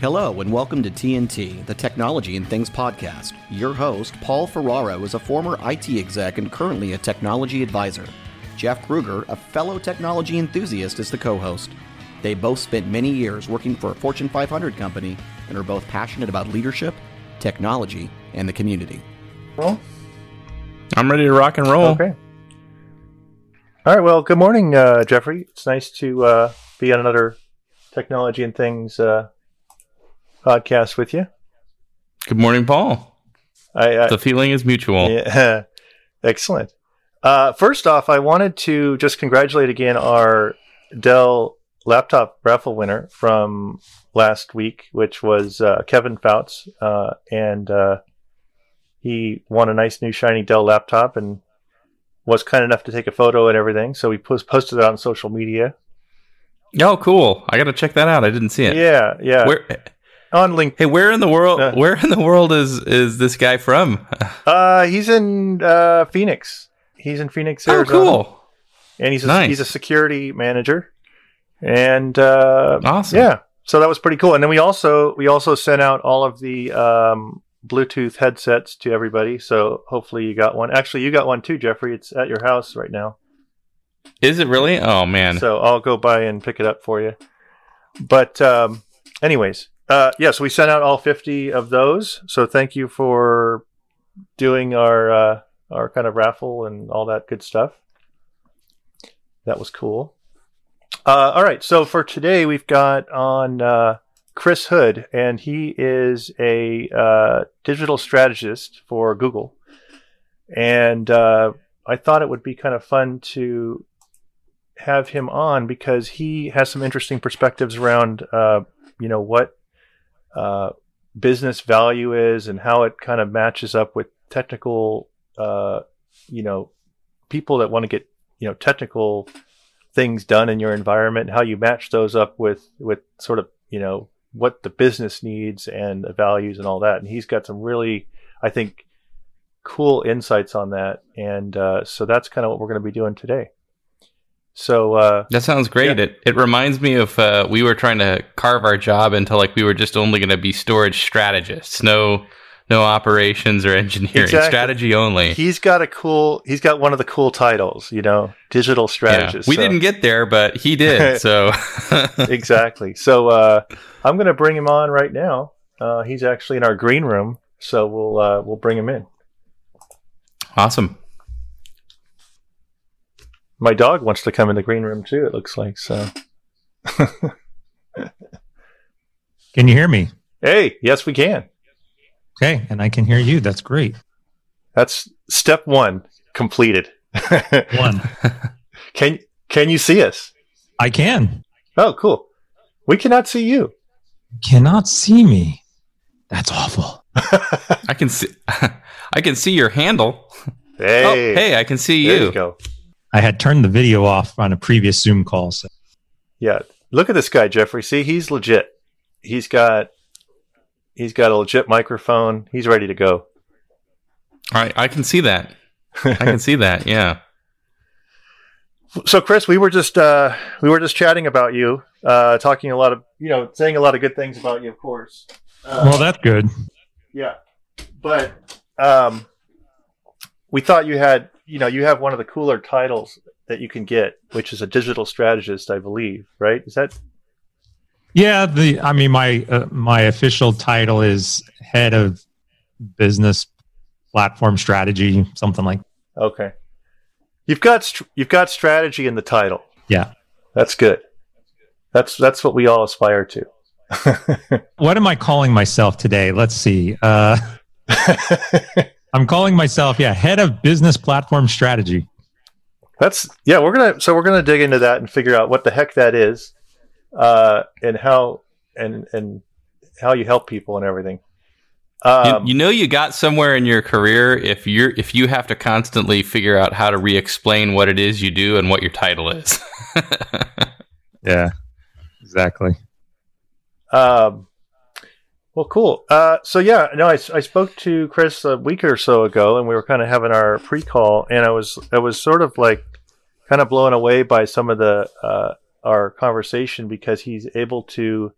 Hello, and welcome to TNT, the Technology and Things podcast. Your host, Paul Ferraro, is a former IT exec and currently a technology advisor. Jeff Kruger, a fellow technology enthusiast, is the co host. They both spent many years working for a Fortune 500 company and are both passionate about leadership, technology, and the community. Roll? I'm ready to rock and roll. Okay. All right. Well, good morning, uh, Jeffrey. It's nice to uh, be on another technology and things uh, podcast with you. Good morning, Paul. I, I The feeling is mutual. yeah, excellent. Uh, first off, I wanted to just congratulate again our Dell laptop raffle winner from last week, which was uh, Kevin Fouts, uh, and uh, he won a nice new shiny Dell laptop and was kind enough to take a photo and everything. So we post- posted it on social media. Oh, cool! I got to check that out. I didn't see it. Yeah, yeah. Where? On LinkedIn. Hey, where in the world? Uh. where in the world is is this guy from? Uh, he's in uh, Phoenix. He's in Phoenix, oh, cool! and he's a, Nice. he's a security manager, and uh, Awesome. yeah, so that was pretty cool. And then we also we also sent out all of the um, Bluetooth headsets to everybody. So hopefully you got one. Actually, you got one too, Jeffrey. It's at your house right now. Is it really? Oh man. So I'll go by and pick it up for you. But um, anyways, uh, yeah, so we sent out all 50 of those. So thank you for doing our uh, our kind of raffle and all that good stuff. That was cool. Uh, all right, so for today we've got on uh, Chris Hood, and he is a uh, digital strategist for Google. And uh, I thought it would be kind of fun to have him on because he has some interesting perspectives around, uh, you know, what uh, business value is and how it kind of matches up with technical, uh, you know, people that want to get, you know, technical things done in your environment, how you match those up with with sort of, you know, what the business needs and the values and all that. And he's got some really, I think, cool insights on that. And uh, so that's kind of what we're going to be doing today. So uh, That sounds great. Yeah. It it reminds me of uh, we were trying to carve our job into like we were just only going to be storage strategists, no no operations or engineering, Exactly. strategy only. he's got a cool, he's got one of the cool titles, you know, digital Yeah. strategist. We So- didn't get there, but he did. So exactly. So uh, I'm going to bring him on right now. Uh, he's actually in our green room, so we'll uh, we'll bring him in. awesome. My dog wants to come in the green room too. It looks like so. Can you hear me? Hey, yes, we can. Okay, and I can hear you. That's great. That's step one completed. One. can can you see us? I can. Oh, cool. We cannot see you. Cannot see me. That's awful. I can see I can see your handle. Hey, Oh, hey, I can see there you. you go. I had turned the video off on a previous Zoom call. So Yeah, look at this guy, Jeffrey. See, he's legit. He's got he's got a legit microphone. He's ready to go. All right, I can see that. I can see that. Yeah. So, Chris, we were just uh, we were just chatting about you, uh, talking a lot of you know, saying a lot of good things about you, of course. Uh, well, that's good. yeah, but um, we thought you had you know you have one of the cooler titles that you can get, which is a digital strategist, I believe. Right? Is that Yeah, the I mean my uh, my official title is head of business platform strategy, something like. okay? You've got str- you've got strategy in the title. Yeah. That's good. That's that's what we all aspire to. What am I calling myself today? Let's see. Uh, I'm calling myself yeah head of business platform strategy. That's yeah. We're gonna so we're gonna dig into that and figure out what the heck that is, uh, and how and and how you help people and everything. You, Um, you know you got somewhere in your career if you're if you have to constantly figure out how to re-explain what it is you do and what your title is. Yeah, exactly. Um, well, cool. Uh, so yeah, no, I, I spoke to Chris a week or so ago, and we were kind of having our pre-call, and I was I was sort of like kind of blown away by some of the uh, our conversation because he's able to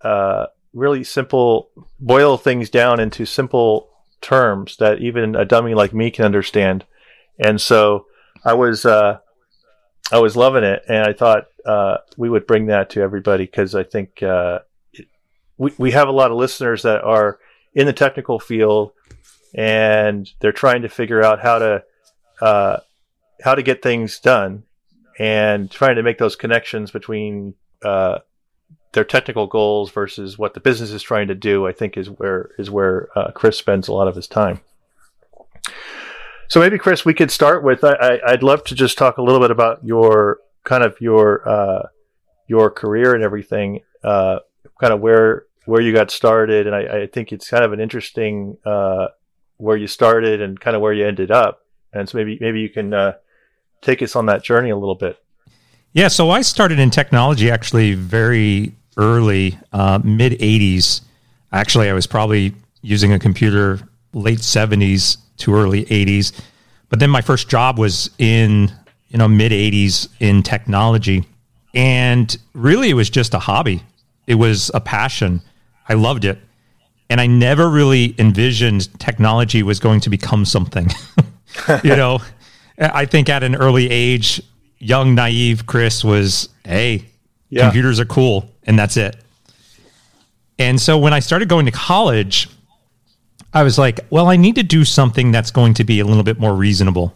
uh, really simple, boil things down into simple terms that even a dummy like me can understand. And so I was, uh, I was loving it, and I thought uh, we would bring that to everybody because I think uh, we we have a lot of listeners that are in the technical field and they're trying to figure out how to uh, how to get things done and trying to make those connections between uh, their technical goals versus what the business is trying to do. I think is where is where uh, Chris spends a lot of his time. So maybe Chris, we could start with. I, would love to just talk a little bit about your kind of your uh, your career and everything, uh, kind of where where you got started, and I, I think it's kind of an interesting uh, where you started and kind of where you ended up, and so maybe maybe you can uh, take us on that journey a little bit. Yeah, so I started in technology actually very early, uh, mid '80s. Actually, I was probably using a computer late '70s to early 80s. But then my first job was in, you know, mid 80s in technology. And really, it was just a hobby. It was a passion. I loved it. And I never really envisioned technology was going to become something. you know, I think at an early age, young, naive Chris was, hey, yeah. computers are cool. And that's it. And so when I started going to college, I was like, well, I need to do something that's going to be a little bit more reasonable.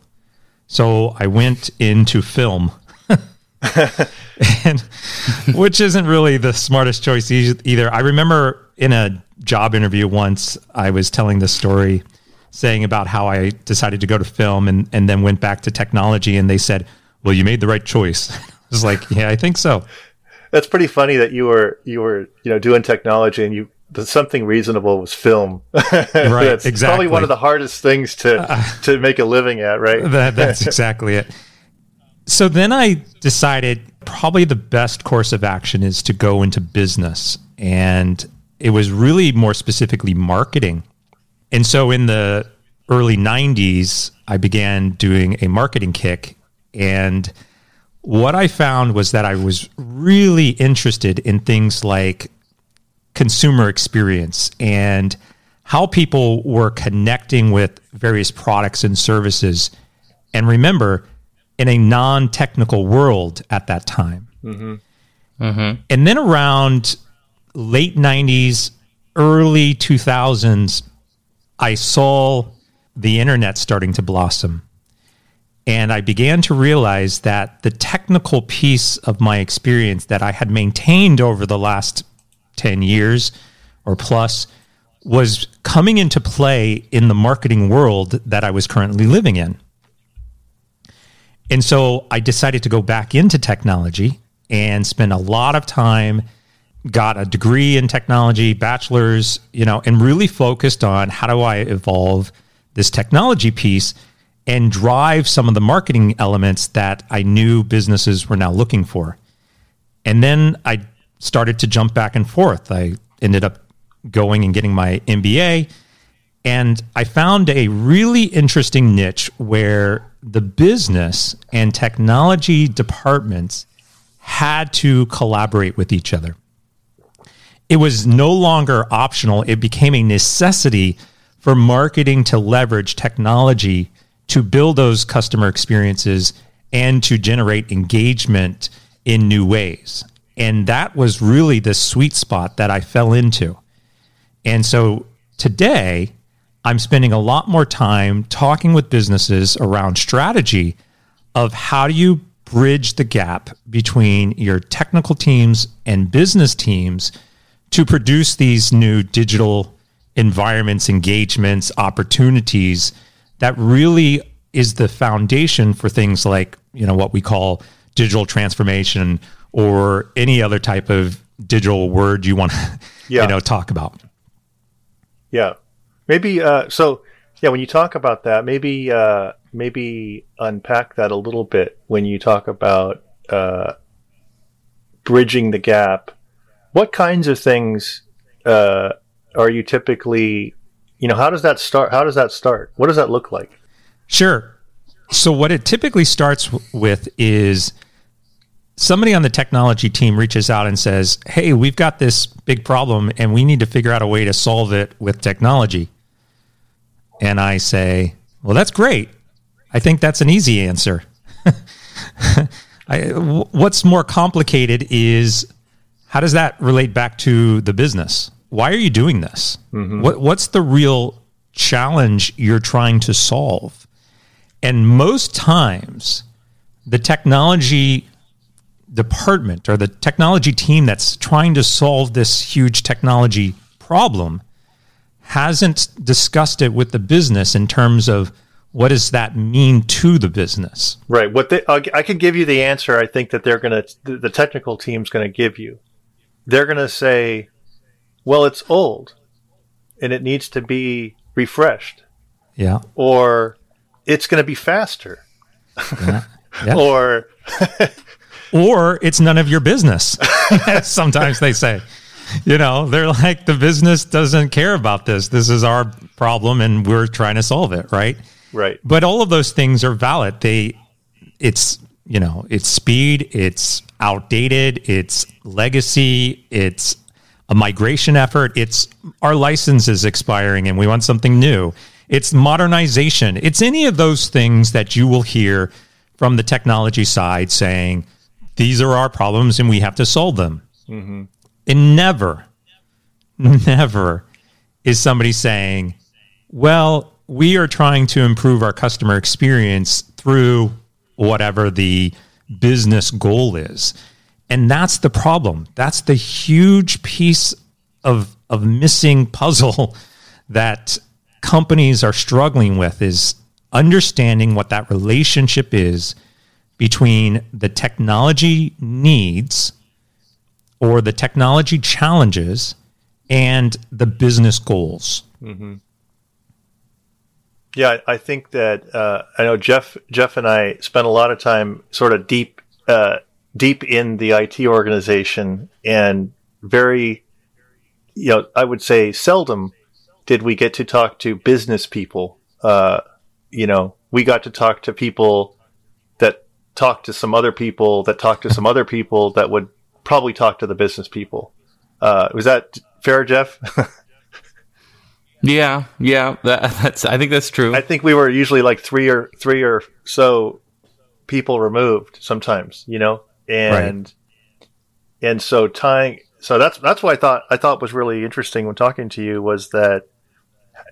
So I went into film. and which isn't really the smartest choice either. I remember in a job interview once, I was telling this story saying about how I decided to go to film and, and then went back to technology. And they said, well, you made the right choice. I was like, yeah, I think so. That's pretty funny that you were, you were, you know, doing technology and you something reasonable was film. right, that's exactly. Probably one of the hardest things to uh, to make a living at, right? That, that's exactly it. So then I decided probably the best course of action is to go into business, and it was really more specifically marketing. And so in the early '90s, I began doing a marketing kick, and what I found was that I was really interested in things like consumer experience and how people were connecting with various products and services. And remember, in a non technical world at that time. Mm-hmm. Mm-hmm. And then around late 90s, early 2000s, I saw the internet starting to blossom. And I began to realize that the technical piece of my experience that I had maintained over the last 10 years or plus was coming into play in the marketing world that I was currently living in. And so I decided to go back into technology and spend a lot of time got a degree in technology, bachelor's, you know, and really focused on how do I evolve this technology piece and drive some of the marketing elements that I knew businesses were now looking for. And then I started to jump back and forth. I ended up going and getting my MBA. And I found a really interesting niche where the business and technology departments had to collaborate with each other. It was no longer optional, it became a necessity for marketing to leverage technology to build those customer experiences and to generate engagement in new ways. And that was really the sweet spot that I fell into. And so today, I'm spending a lot more time talking with businesses around strategy of how do you bridge the gap between your technical teams and business teams to produce these new digital environments, engagements, opportunities that really is the foundation for things like, you know, what we call digital transformation or any other type of digital word you want to yeah. you know talk about. Yeah, maybe. Uh, so yeah, when you talk about that, maybe uh, maybe unpack that a little bit when you talk about uh, bridging the gap. What kinds of things uh, are you typically? You know, how does that start? How does that start? What does that look like? Sure. So what it typically starts with is somebody on the technology team reaches out and says, Hey, we've got this big problem and we need to figure out a way to solve it with technology. And I say, Well, that's great. I think that's an easy answer. I, w- what's more complicated is how does that relate back to the business? Why are you doing this? Mm-hmm. What, what's the real challenge you're trying to solve? And most times, the technology department or the technology team that's trying to solve this huge technology problem hasn't discussed it with the business in terms of what does that mean to the business. Right. What they, I'll, I can give you the answer. I think that they're going to, the, the technical team's going to give you. They're going to say, well, it's old and it needs to be refreshed Yeah. or it's going to be faster Yeah. Yeah. or or it's none of your business. Sometimes they say, you know, they're like, the business doesn't care about this. This is our problem and we're trying to solve it, right? right. But all of those things are valid. They, it's, you know, it's speed, it's outdated, it's legacy, it's a migration effort, it's our license is expiring and we want something new. It's modernization. It's any of those things that you will hear from the technology side saying, these are our problems and we have to solve them. Mm-hmm. And never, never is somebody saying, well, we are trying to improve our customer experience through whatever the business goal is. And that's the problem. That's the huge piece of, of missing puzzle that companies are struggling with is understanding what that relationship is between the technology needs or the technology challenges and the business goals. Mm-hmm. Yeah, I think that uh, I know Jeff. Jeff and I spent a lot of time sort of deep, uh, deep in the IT organization, and very, you know, I would say seldom did we get to talk to business people. Uh, you know, we got to talk to people that talked to some other people that talked to some other people that would probably talk to the business people. Uh, was that fair, Jeff? Yeah, yeah, that, that's. I think that's true. I think we were usually like three or three or so people removed sometimes, you know, and and so tying. So that's that's what I thought I thought was really interesting when talking to you was that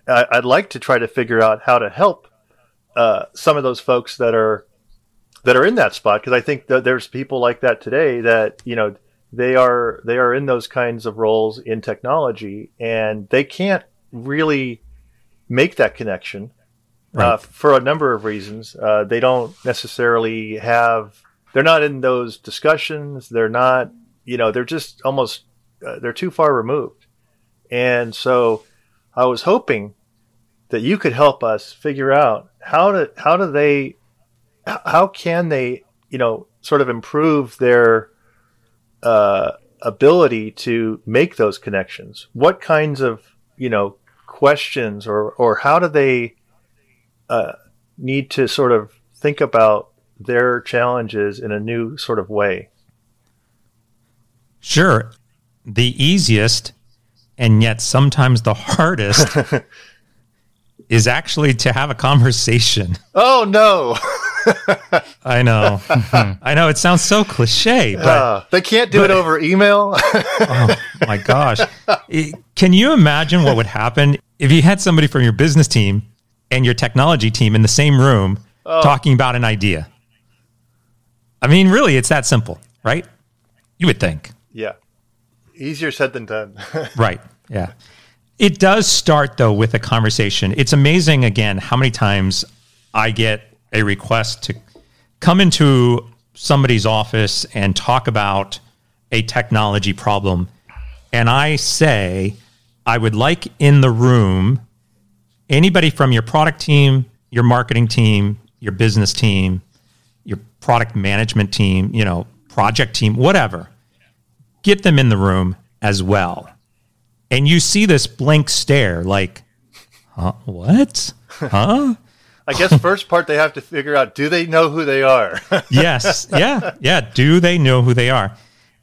I, I'd like to try to figure out how to help uh, some of those folks that are that are in that spot because I think that there's people like that today that you know they are they are in those kinds of roles in technology and they can't really make that connection uh, for a number of reasons. Uh, they don't necessarily have they're not in those discussions. They're not you know they're just almost uh, they're too far removed, and so I was hoping that you could help us figure out how to how do they how can they you know sort of improve their uh, ability to make those connections what kinds of you know questions or or how do they uh, need to sort of think about their challenges in a new sort of way Sure. The easiest and yet sometimes the hardest is actually to have a conversation. oh no I know. I know it sounds so cliche, but uh, they can't do it over email oh my gosh. It- can you imagine what would happen if you had somebody from your business team and your technology team in the same room talking about an idea? I mean, really, it's that simple, right? You would think. yeah easier said than done Right. Yeah. It does start though with a conversation. It's amazing again how many times I get a request to come into somebody's office and talk about a technology problem. And I say I would like in the room anybody from your product team, your marketing team, your business team, your product management team, you know, project team, whatever. Get them in the room as well. And you see this blank stare like huh, what? Huh I guess first part they have to figure out do they know who they are? yes. Yeah. Yeah. Do they know who they are?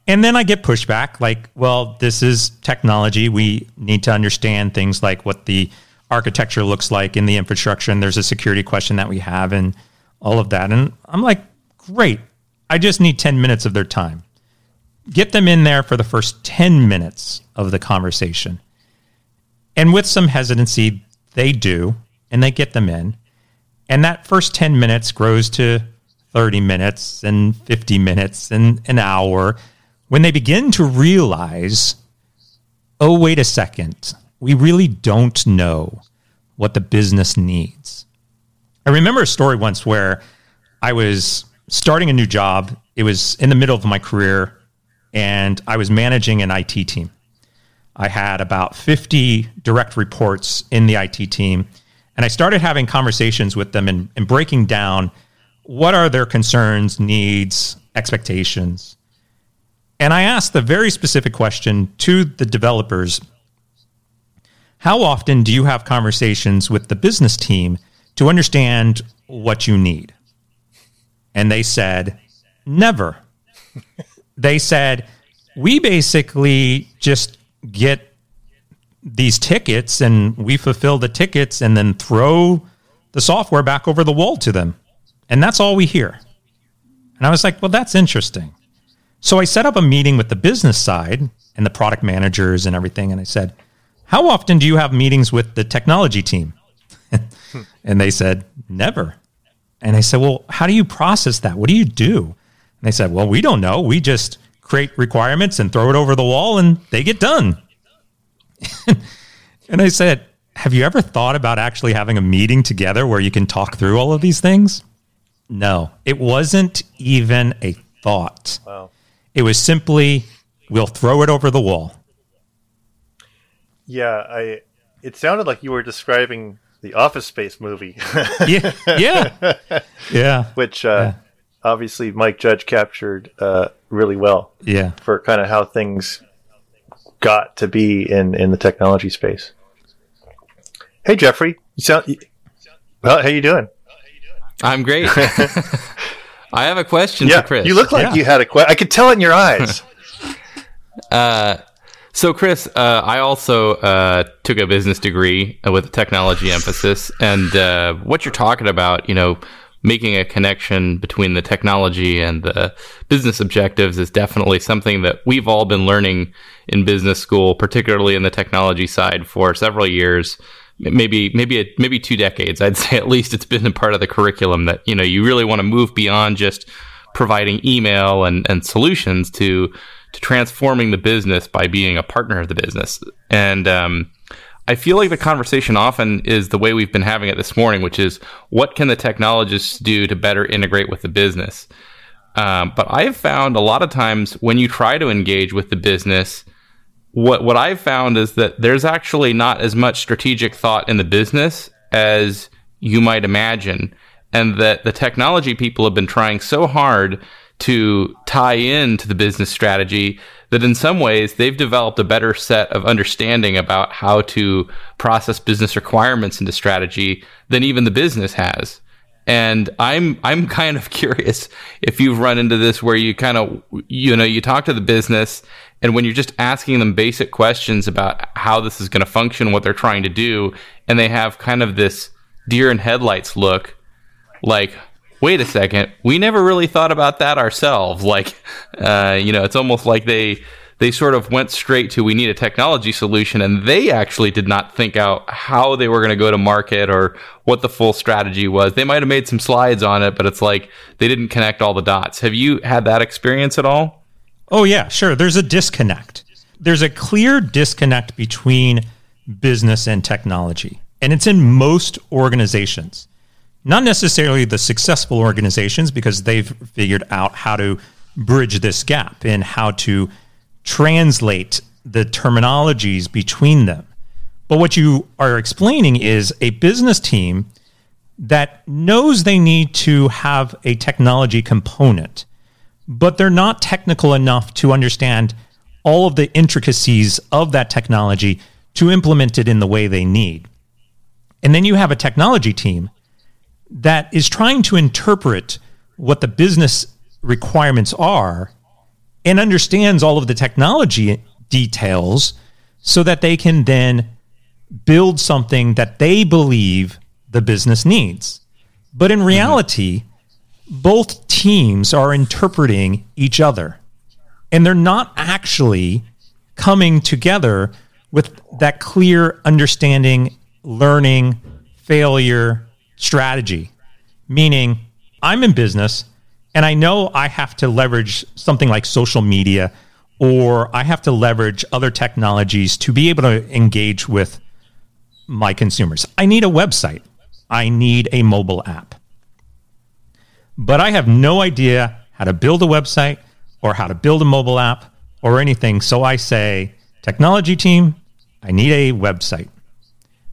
And then I get pushback like, well, this is technology. We need to understand things like what the architecture looks like in the infrastructure. And there's a security question that we have and all of that. And I'm like, great. I just need 10 minutes of their time. Get them in there for the first 10 minutes of the conversation. And with some hesitancy, they do, and they get them in. And that first 10 minutes grows to 30 minutes and 50 minutes and an hour when they begin to realize, oh, wait a second, we really don't know what the business needs. I remember a story once where I was starting a new job. It was in the middle of my career, and I was managing an IT team. I had about 50 direct reports in the IT team, and I started having conversations with them and, and breaking down what are their concerns, needs, expectations. And I asked the very specific question to the developers How often do you have conversations with the business team to understand what you need? And they said, Never. they said, We basically just get these tickets and we fulfill the tickets and then throw the software back over the wall to them. And that's all we hear. And I was like, well, that's interesting. So I set up a meeting with the business side and the product managers and everything. And I said, How often do you have meetings with the technology team? and they said, Never. And I said, Well, how do you process that? What do you do? And they said, Well, we don't know. We just create requirements and throw it over the wall and they get done. and I said, Have you ever thought about actually having a meeting together where you can talk through all of these things? No, it wasn't even a thought. wow. It was simply, we'll throw it over the wall. Yeah, I. It sounded like you were describing the Office Space movie, Yeah. Yeah. yeah. which uh, obviously Mike Judge captured uh, really well Yeah. for kind of how things got to be in in the technology space. Hey, Jeffrey, you sound. You, well, how you doing? I'm great. I have a question yeah, for Chris. you look like Yeah. you had a question. I could tell it in your eyes. Uh, so, Chris, uh, I also uh, took a business degree with a technology emphasis, and uh, what you're talking about, you know, making a connection between the technology and the business objectives is definitely something that we've all been learning in business school, particularly in the technology side, for several years. Maybe, maybe, a, maybe two decades. I'd say at least it's been a part of the curriculum that you know you really want to move beyond just providing email and, and solutions to to transforming the business by being a partner of the business. And um, I feel like the conversation often is the way we've been having it this morning, which is what can the technologists do to better integrate with the business? Um, but I have found a lot of times when you try to engage with the business, what what I've found is that there's actually not as much strategic thought in the business as you might imagine, and that the technology people have been trying so hard to tie in to the business strategy that in some ways they've developed a better set of understanding about how to process business requirements into strategy than even the business has. And I'm I'm kind of curious if you've run into this where you kind of you know you talk to the business and when you're just asking them basic questions about how this is going to function, what they're trying to do, and they have kind of this deer in headlights look, like wait a second, we never really thought about that ourselves. Like, uh, you know, it's almost like they they sort of went straight to we need a technology solution, and they actually did not think out how they were going to go to market or what the full strategy was. They might have made some slides on it, but it's like they didn't connect all the dots. Have you had that experience at all? Oh, yeah, sure. There's a disconnect. There's a clear disconnect between business and technology. And it's in most organizations. Not necessarily the successful organizations, because they've figured out how to bridge this gap and how to translate the terminologies between them. But what you are explaining is a business team that knows they need to have a technology component but they're not technical enough to understand all of the intricacies of that technology to implement it in the way they need. And then you have a technology team that is trying to interpret what the business requirements are and understands all of the technology details so that they can then build something that they believe the business needs. But in reality, mm-hmm. Both teams are interpreting each other and they're not actually coming together with that clear understanding, learning, failure strategy. Meaning, I'm in business and I know I have to leverage something like social media or I have to leverage other technologies to be able to engage with my consumers. I need a website, I need a mobile app. But I have no idea how to build a website or how to build a mobile app or anything. So I say, technology team, I need a website.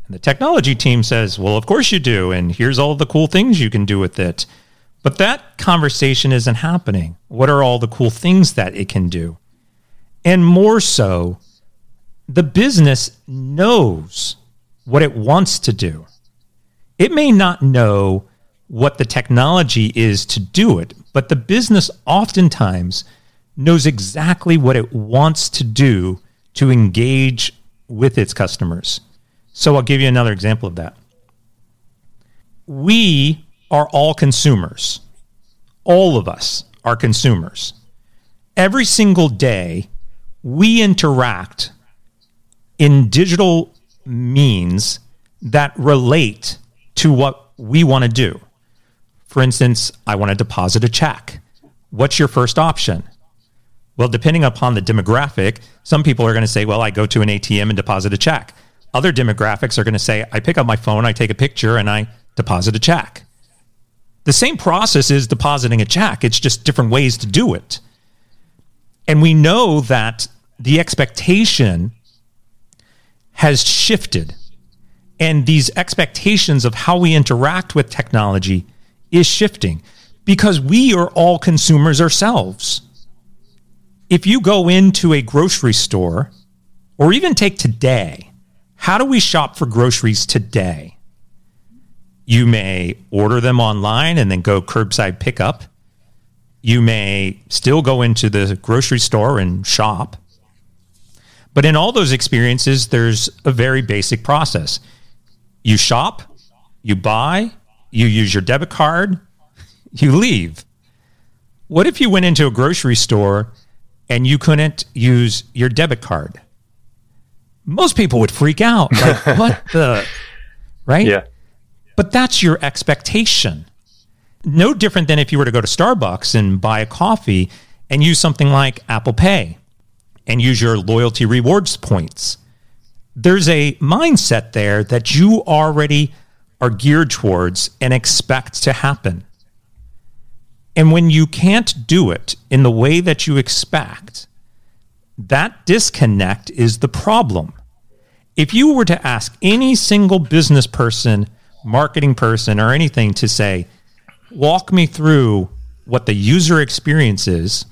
And the technology team says, well, of course you do. And here's all the cool things you can do with it. But that conversation isn't happening. What are all the cool things that it can do? And more so, the business knows what it wants to do. It may not know what the technology is to do it, but the business oftentimes knows exactly what it wants to do to engage with its customers. So I'll give you another example of that. We are all consumers. All of us are consumers. Every single day, we interact in digital means that relate to what we want to do. For instance, I want to deposit a check. What's your first option? Well, depending upon the demographic, some people are going to say, well, I go to an ATM and deposit a check. Other demographics are going to say, I pick up my phone, I take a picture, and I deposit a check. The same process is depositing a check, it's just different ways to do it. And we know that the expectation has shifted. And these expectations of how we interact with technology is shifting because we are all consumers ourselves if you go into a grocery store, or even take today, how do we shop for groceries today? You may order them online and then go curbside pickup. You may still go into the grocery store and shop. But in all those experiences, there's a very basic process. You shop, you buy, you use your debit card, you leave. What if you went into a grocery store and you couldn't use your debit card. Most people would freak out. Like, what the? Right? Yeah. But that's your expectation. No different than if you were to go to Starbucks and buy a coffee and use something like Apple Pay and use your loyalty rewards points. There's a mindset there that you already are geared towards and expect to happen. And when you can't do it in the way that you expect, that disconnect is the problem. If you were to ask any single business person, marketing person, or anything to say, walk me through what the user experience is,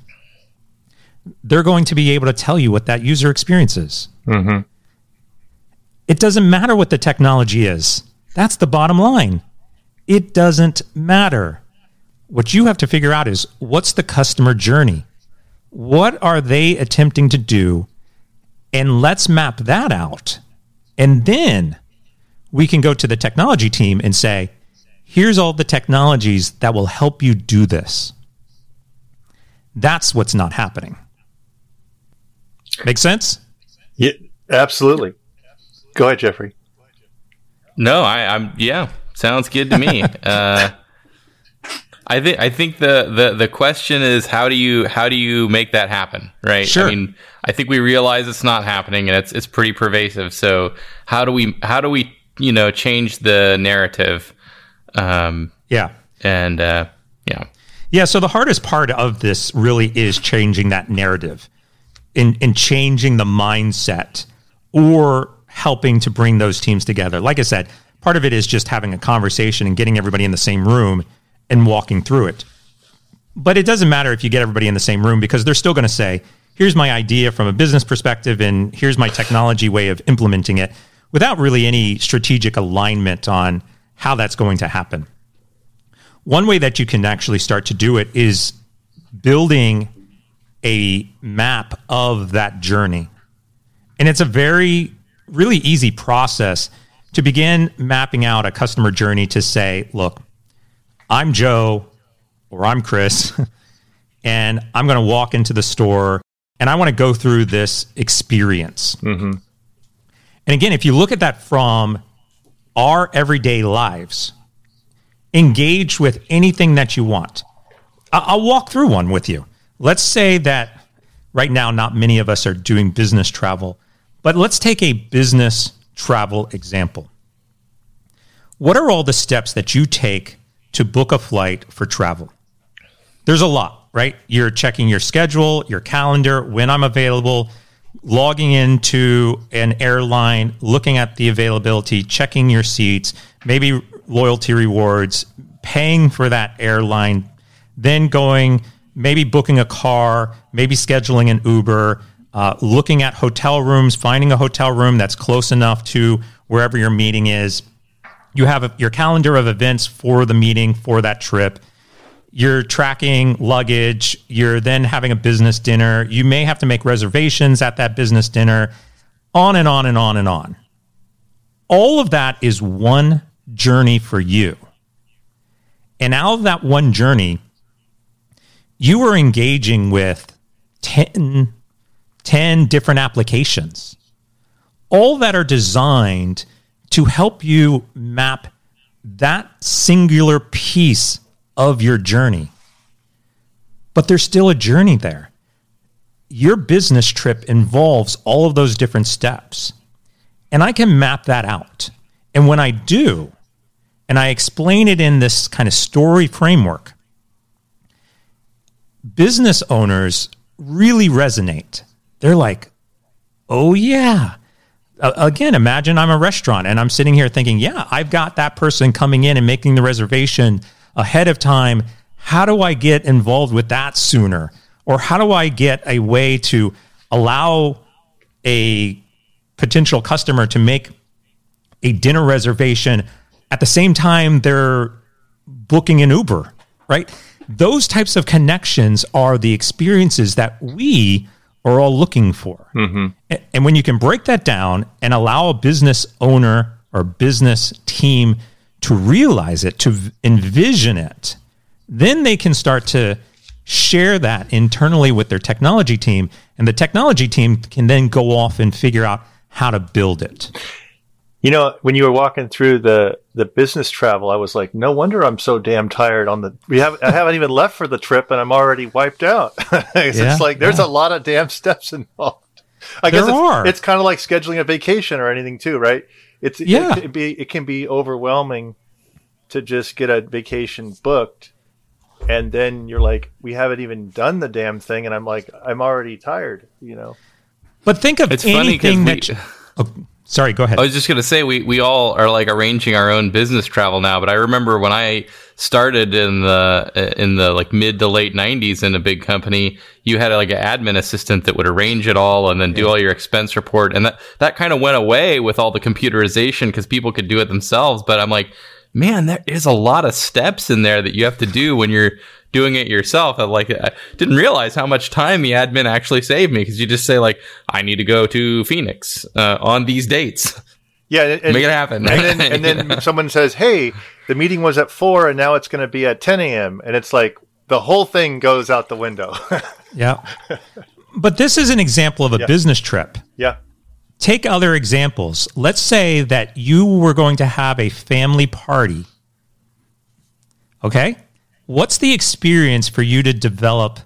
they're going to be able to tell you what that user experience is. Mm-hmm. It doesn't matter what the technology is. That's the bottom line. It doesn't matter what you have to figure out is what's the customer journey? What are they attempting to do? And let's map that out. And then we can go to the technology team and say, here's all the technologies that will help you do this. That's what's not happening. Make sense? Yeah, absolutely. Go ahead, Jeffrey. No, I, am yeah, sounds good to me. uh, I think I think the, the the question is how do you how do you make that happen, right? Sure. I mean, I think we realize it's not happening and it's it's pretty pervasive. So how do we how do we you know change the narrative? Um, yeah, and uh, yeah, yeah. So the hardest part of this really is changing that narrative, in in changing the mindset, or helping to bring those teams together. Like I said, part of it is just having a conversation and getting everybody in the same room and walking through it. But it doesn't matter if you get everybody in the same room because they're still going to say, here's my idea from a business perspective and here's my technology way of implementing it without really any strategic alignment on how that's going to happen. one way that you can actually start to do it is building a map of that journey. And it's a very, really easy process to begin mapping out a customer journey to say, look, I'm Joe or I'm Chris, and I'm going to walk into the store and I want to go through this experience. Mm-hmm. And again, if you look at that from our everyday lives, engage with anything that you want. I'll walk through one with you. Let's say that right now, not many of us are doing business travel, but let's take a business travel example. What are all the steps that you take to book a flight for travel? There's a lot, right? You're checking your schedule, your calendar, when I'm available, logging into an airline, looking at the availability, checking your seats, maybe loyalty rewards, paying for that airline, then going, maybe booking a car, maybe scheduling an Uber, uh, looking at hotel rooms, finding a hotel room that's close enough to wherever your meeting is. You have a, your calendar of events for the meeting, for that trip you're tracking luggage, you're then having a business dinner, you may have to make reservations at that business dinner, on and on and on and on. All of that is one journey for you. And out of that one journey, you are engaging with 10, 10 different applications, all that are designed to help you map that singular piece of your journey. But there's still a journey there. Your business trip involves all of those different steps. And I can map that out. And when I do, and I explain it in this kind of story framework, business owners really resonate. They're like, oh, yeah. Uh, again, imagine I'm a restaurant and I'm sitting here thinking, yeah, I've got that person coming in and making the reservation ahead of time. How do I get involved with that sooner? Or how do I get a way to allow a potential customer to make a dinner reservation at the same time they're booking an Uber, right? Those types of connections are the experiences that we are all looking for. Mm-hmm. A- And when you can break that down and allow a business owner or business team to realize it, to envision it, then they can start to share that internally with their technology team. And the technology team can then go off and figure out how to build it. You know, when you were walking through the the business travel, I was like, no wonder I'm so damn tired on the we have I haven't even left for the trip and I'm already wiped out. it's Yeah, like there's yeah. a lot of damn steps involved. I There guess it's, are. it's kind of like scheduling a vacation or anything too, right? It's Yeah. it can be it can be overwhelming to just get a vacation booked and then you're like we haven't even done the damn thing and I'm like I'm already tired, you know. But think of It's funny 'cause anything we- that. you- oh, sorry, go ahead. I was just gonna say we we all are like arranging our own business travel now, but I remember when I started in the in the like mid to late '90s in a big company, you had like an admin assistant that would arrange it all and then do all your expense report, and that that kind of went away with all the computerization because people could do it themselves. But I'm like, man, there is a lot of steps in there that you have to do when you're doing it yourself. I like I didn't realize how much time the admin actually saved me because you just say like, I need to go to Phoenix uh, on these dates. Yeah, and, and- Make it happen. And then, and then someone says, "Hey, the meeting was at four, and now it's going to be at ten a.m." And it's like the whole thing goes out the window. yeah. But this is an example of a Yeah. business trip. yeah, Take other examples. Let's say that you were going to have a family party. Okay? What's the experience for you to develop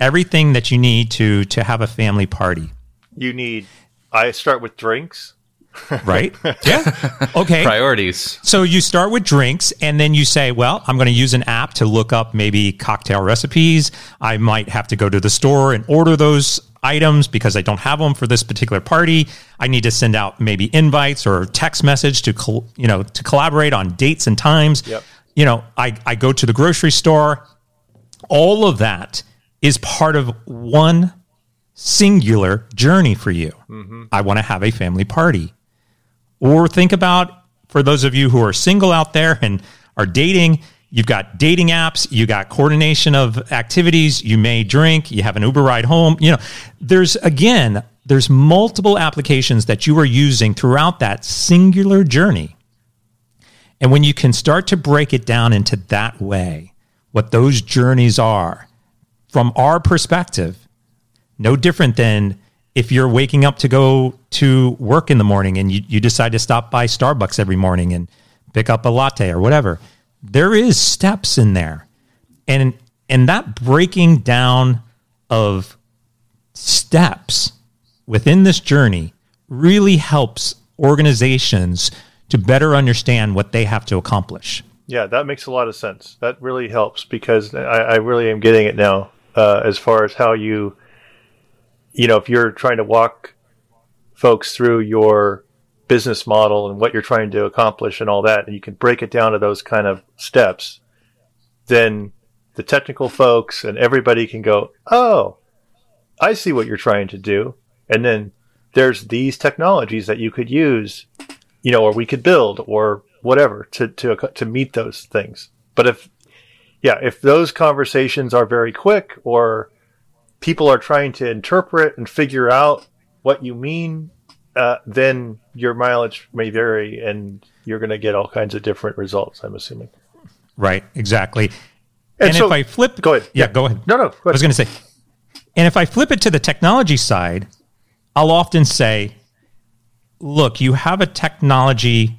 everything that you need to to have a family party? you need. I start with drinks. Right? yeah. Okay. Priorities. So you start with drinks and then you say, well, I'm going to use an app to look up maybe cocktail recipes. I might have to go to the store and order those items because I don't have them for this particular party. I need to send out maybe invites or text message to, col- you know, to collaborate on dates and times. Yep. You know, I, I go to the grocery store. All of that is part of one singular journey for you. Mm-hmm. I want to have a family party. Or think about for those of you who are single out there and are dating, You've got dating apps, you got coordination of activities, you may drink, you have an Uber ride home. You know, there's again, there's multiple applications that you are using throughout that singular journey. And when you can start to break it down into that way, what those journeys are from our perspective, no different than if you're waking up to go to work in the morning and you, you decide to stop by Starbucks every morning and pick up a latte or whatever there is steps in there. And and that breaking down of steps within this journey really helps organizations to better understand what they have to accomplish. Yeah, that makes a lot of sense. That really helps because I, I really am getting it now uh, as far as how you, you know, if you're trying to walk folks through your business model and what you're trying to accomplish and all that, and you can break it down to those kind of steps, then the technical folks and everybody can go, oh, I see what you're trying to do. And then there's these technologies that you could use, you know, or we could build or whatever to, to, to meet those things. But if, yeah, if those conversations are very quick or people are trying to interpret and figure out what you mean uh, then your mileage may vary and you're going to get all kinds of different results, I'm assuming. Right, exactly. And, and so, if I flip, go ahead. Yeah, yeah. go ahead. No, no. I was going to say, and if I flip it to the technology side, I'll often say, look, you have a technology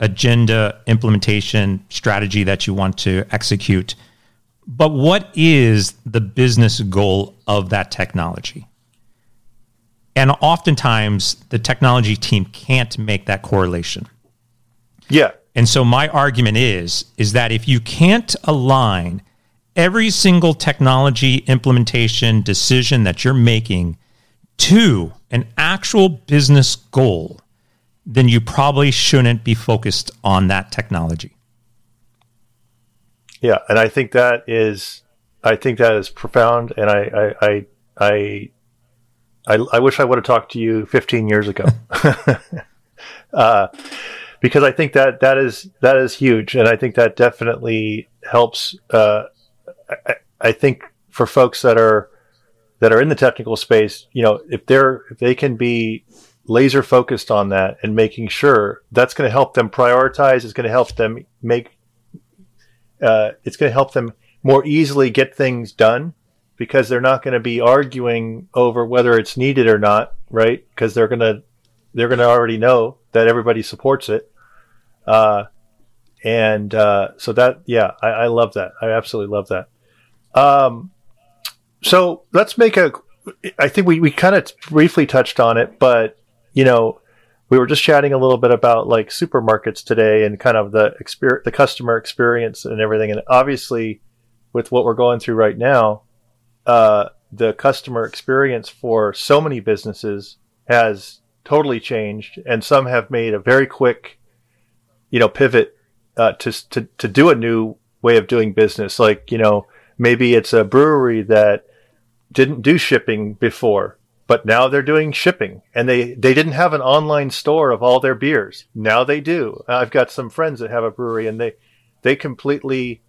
agenda, implementation strategy that you want to execute. But what is the business goal of that technology? And oftentimes the technology team can't make that correlation. Yeah. And so my argument is is that if you can't align every single technology implementation decision that you're making to an actual business goal, then you probably shouldn't be focused on that technology. Yeah, and I think that is I think that is profound and I I I, I I, I wish I would have talked to you 15 years ago. uh, because I think that that is that is huge, and I think that definitely helps. Uh, I, I, think for folks that are that are in the technical space, you know, if they're if they can be laser focused on that and making sure that's going to help them prioritize, it's going to help them make, uh, it's going to help them more easily get things done because they're not going to be arguing over whether it's needed or not, right? Because they're going to they're going to already know that everybody supports it. Uh, and uh, so that yeah, I, I, love that. I absolutely love that. Um, so let's make a. I think we we kind of briefly touched on it, but you know, we were just chatting a little bit about like supermarkets today and kind of the experience, the customer experience and everything. And obviously, with what we're going through right now, uh, the customer experience for so many businesses has totally changed, and some have made a very quick, you know, pivot uh, to to to do a new way of doing business. Like you know, maybe it's a brewery that didn't do shipping before, but now they're doing shipping, and they they didn't have an online store of all their beers. Now they do. I've got some friends that have a brewery, and they they completely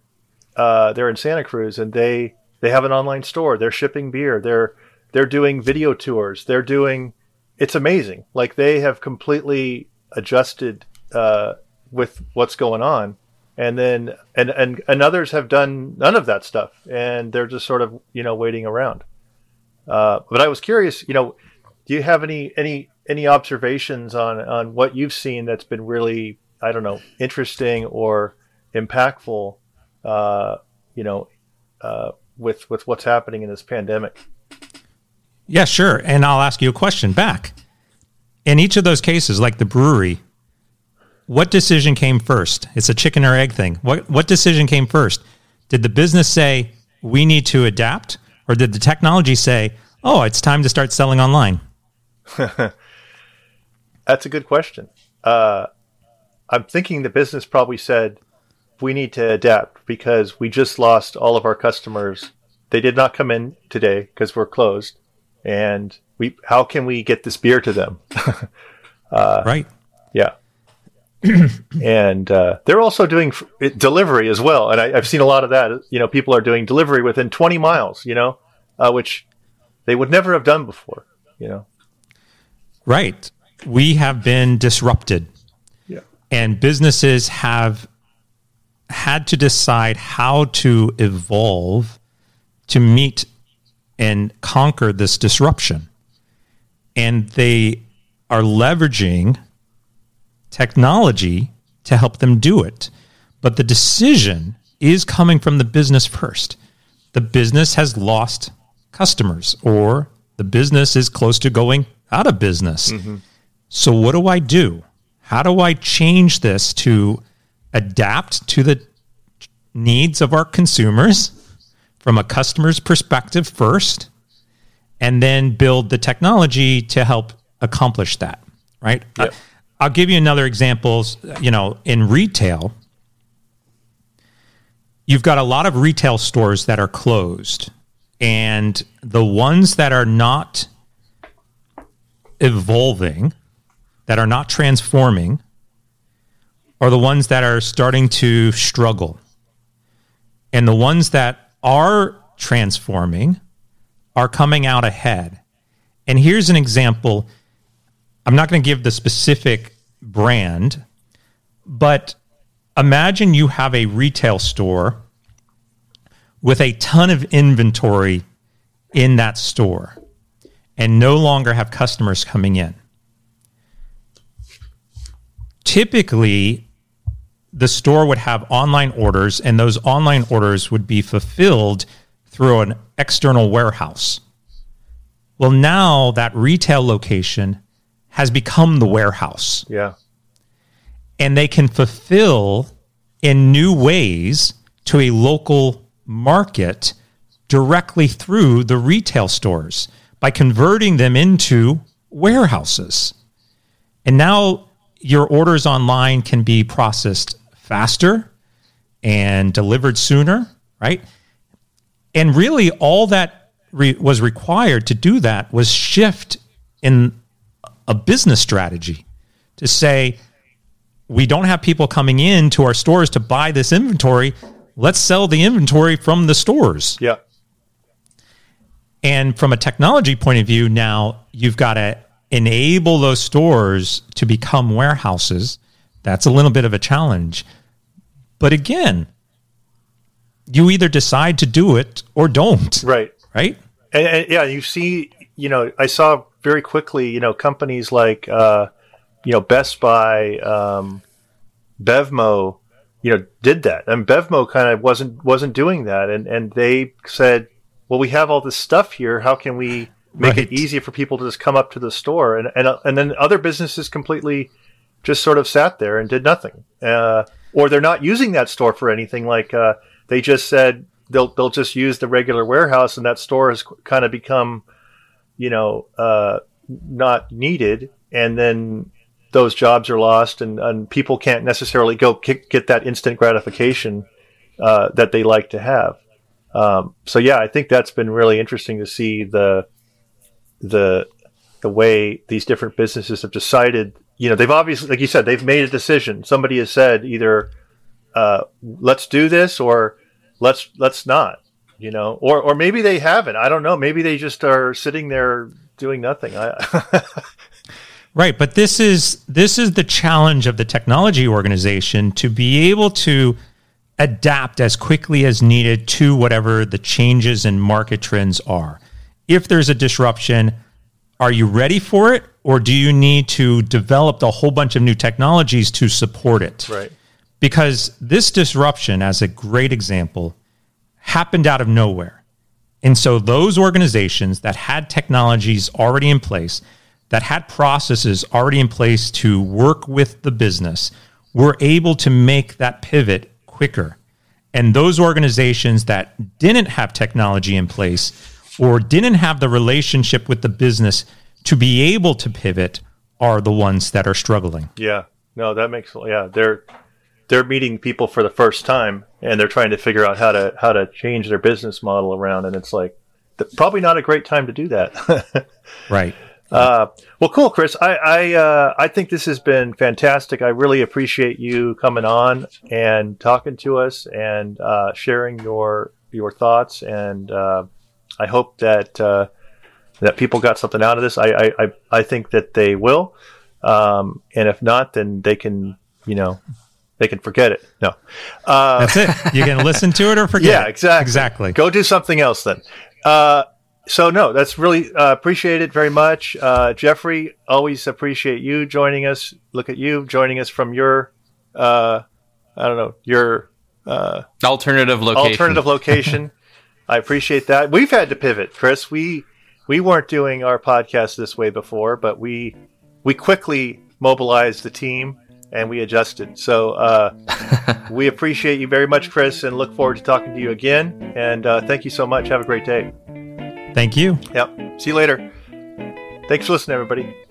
uh, they're in Santa Cruz, and they they have an online store. They're shipping beer. They're they're doing video tours. They're doing. It's amazing. Like they have completely adjusted uh, with what's going on, and then and and and others have done none of that stuff, and they're just sort of you know waiting around. Uh, but I was curious, you know, do you have any any any observations on on what you've seen that's been really I don't know interesting or impactful? Uh, you know, uh, with with what's happening in this pandemic. Yeah, sure. And I'll ask you a question back. In each of those cases, like the brewery, what decision came first? It's a chicken or egg thing. What what decision came first? Did the business say we need to adapt, or did the technology say, "Oh, it's time to start selling online"? That's a good question. Uh, I'm thinking the business probably said, we need to adapt because we just lost all of our customers. They did not come in today because we're closed, and we how can we get this beer to them? uh, right. Yeah. And uh, they're also doing f- delivery as well. And I, I've seen a lot of that. You know, people are doing delivery within 20 miles. You know, uh, which they would never have done before. You know, Right. We have been disrupted. Yeah. And businesses have had to decide how to evolve to meet and conquer this disruption. And they are leveraging technology to help them do it. But the decision is coming from the business first. The business has lost customers or the business is close to going out of business. Mm-hmm. So, what do I do? How do I change this to adapt to the needs of our consumers from a customer's perspective first, and then build the technology to help accomplish that? Right. Yep. I'll give you another example. You know, in retail, you've got a lot of retail stores that are closed, and the ones that are not evolving, that are not transforming, are the ones that are starting to struggle. And the ones that are transforming are coming out ahead. And here's an example. I'm not going to give the specific brand, but imagine you have a retail store with a ton of inventory in that store and no longer have customers coming in. Typically, the store would have online orders, and those online orders would be fulfilled through an external warehouse. Well, now that retail location has become the warehouse, yeah, and they can fulfill in new ways to a local market directly through the retail stores by converting them into warehouses. And now your orders online can be processed faster and delivered sooner, right? And really, all that re- was required to do that was shift in a business strategy to say, we don't have people coming in to our stores to buy this inventory. Let's sell the inventory from the stores. yeah, And from a technology point of view, now you've got to enable those stores to become warehouses. That's a little bit of a challenge. But again, you either decide to do it or don't, right. right? And, and yeah, you see, you know, I saw very quickly, you know, companies like, uh, you know, Best Buy, um, Bevmo, you know, did that, and Bevmo kind of wasn't wasn't doing that, and and they said, well, we have all this stuff here. How can we make Right. it easier for people to just come up to the store? And and uh, and then other businesses completely just sort of sat there and did nothing, uh, or they're not using that store for anything. Like uh, they just said they'll they'll just use the regular warehouse, and that store has kind of become, you know, uh, not needed, and then those jobs are lost, and, and people can't necessarily go kick, get that instant gratification uh, that they like to have. Um, so yeah, I think that's been really interesting to see the the the way these different businesses have decided. You know, they've obviously, like you said, they've made a decision. Somebody has said either uh, let's do this or let's let's not. You know, or or maybe they haven't. I don't know. Maybe they just are sitting there doing nothing. I Right, but this is this is the challenge of the technology organization to be able to adapt as quickly as needed to whatever the changes in market trends are. If there's a disruption, are you ready for it or do you need to develop a whole bunch of new technologies to support it? right. because this disruption, as a great example, happened out of nowhere. And so those organizations that had technologies already in place, that had processes already in place to work with the business, were able to make that pivot quicker. And those organizations that didn't have technology in place or didn't have the relationship with the business to be able to pivot are the ones that are struggling. Yeah. No, that makes yeah. They're they're meeting people for the first time and they're trying to figure out how to how to change their business model around and it's like th- probably not a great time to do that. Right. Uh, well, cool, Chris. I I, uh, I think this has been fantastic. I really appreciate you coming on and talking to us and uh, sharing your your thoughts. And uh, I hope that uh, that people got something out of this. I I, I, I think that they will. Um, and if not, then they can you know they can forget it. No, uh, that's it. You can listen to it or forget. Yeah, exactly. Exactly. Go do something else then. Uh, so no, that's really uh, appreciate it very much, uh, Jeffrey. Always appreciate you joining us. Look at you joining us from your, uh, I don't know, your uh, alternative location. Alternative location. I appreciate that. We've had to pivot, Chris. We we weren't doing our podcast this way before, but we we quickly mobilized the team and we adjusted. So uh, we appreciate you very much, Chris, and look forward to talking to you again. And uh, thank you so much. Have a great day. Thank you. Yep. See you later. Thanks for listening, everybody.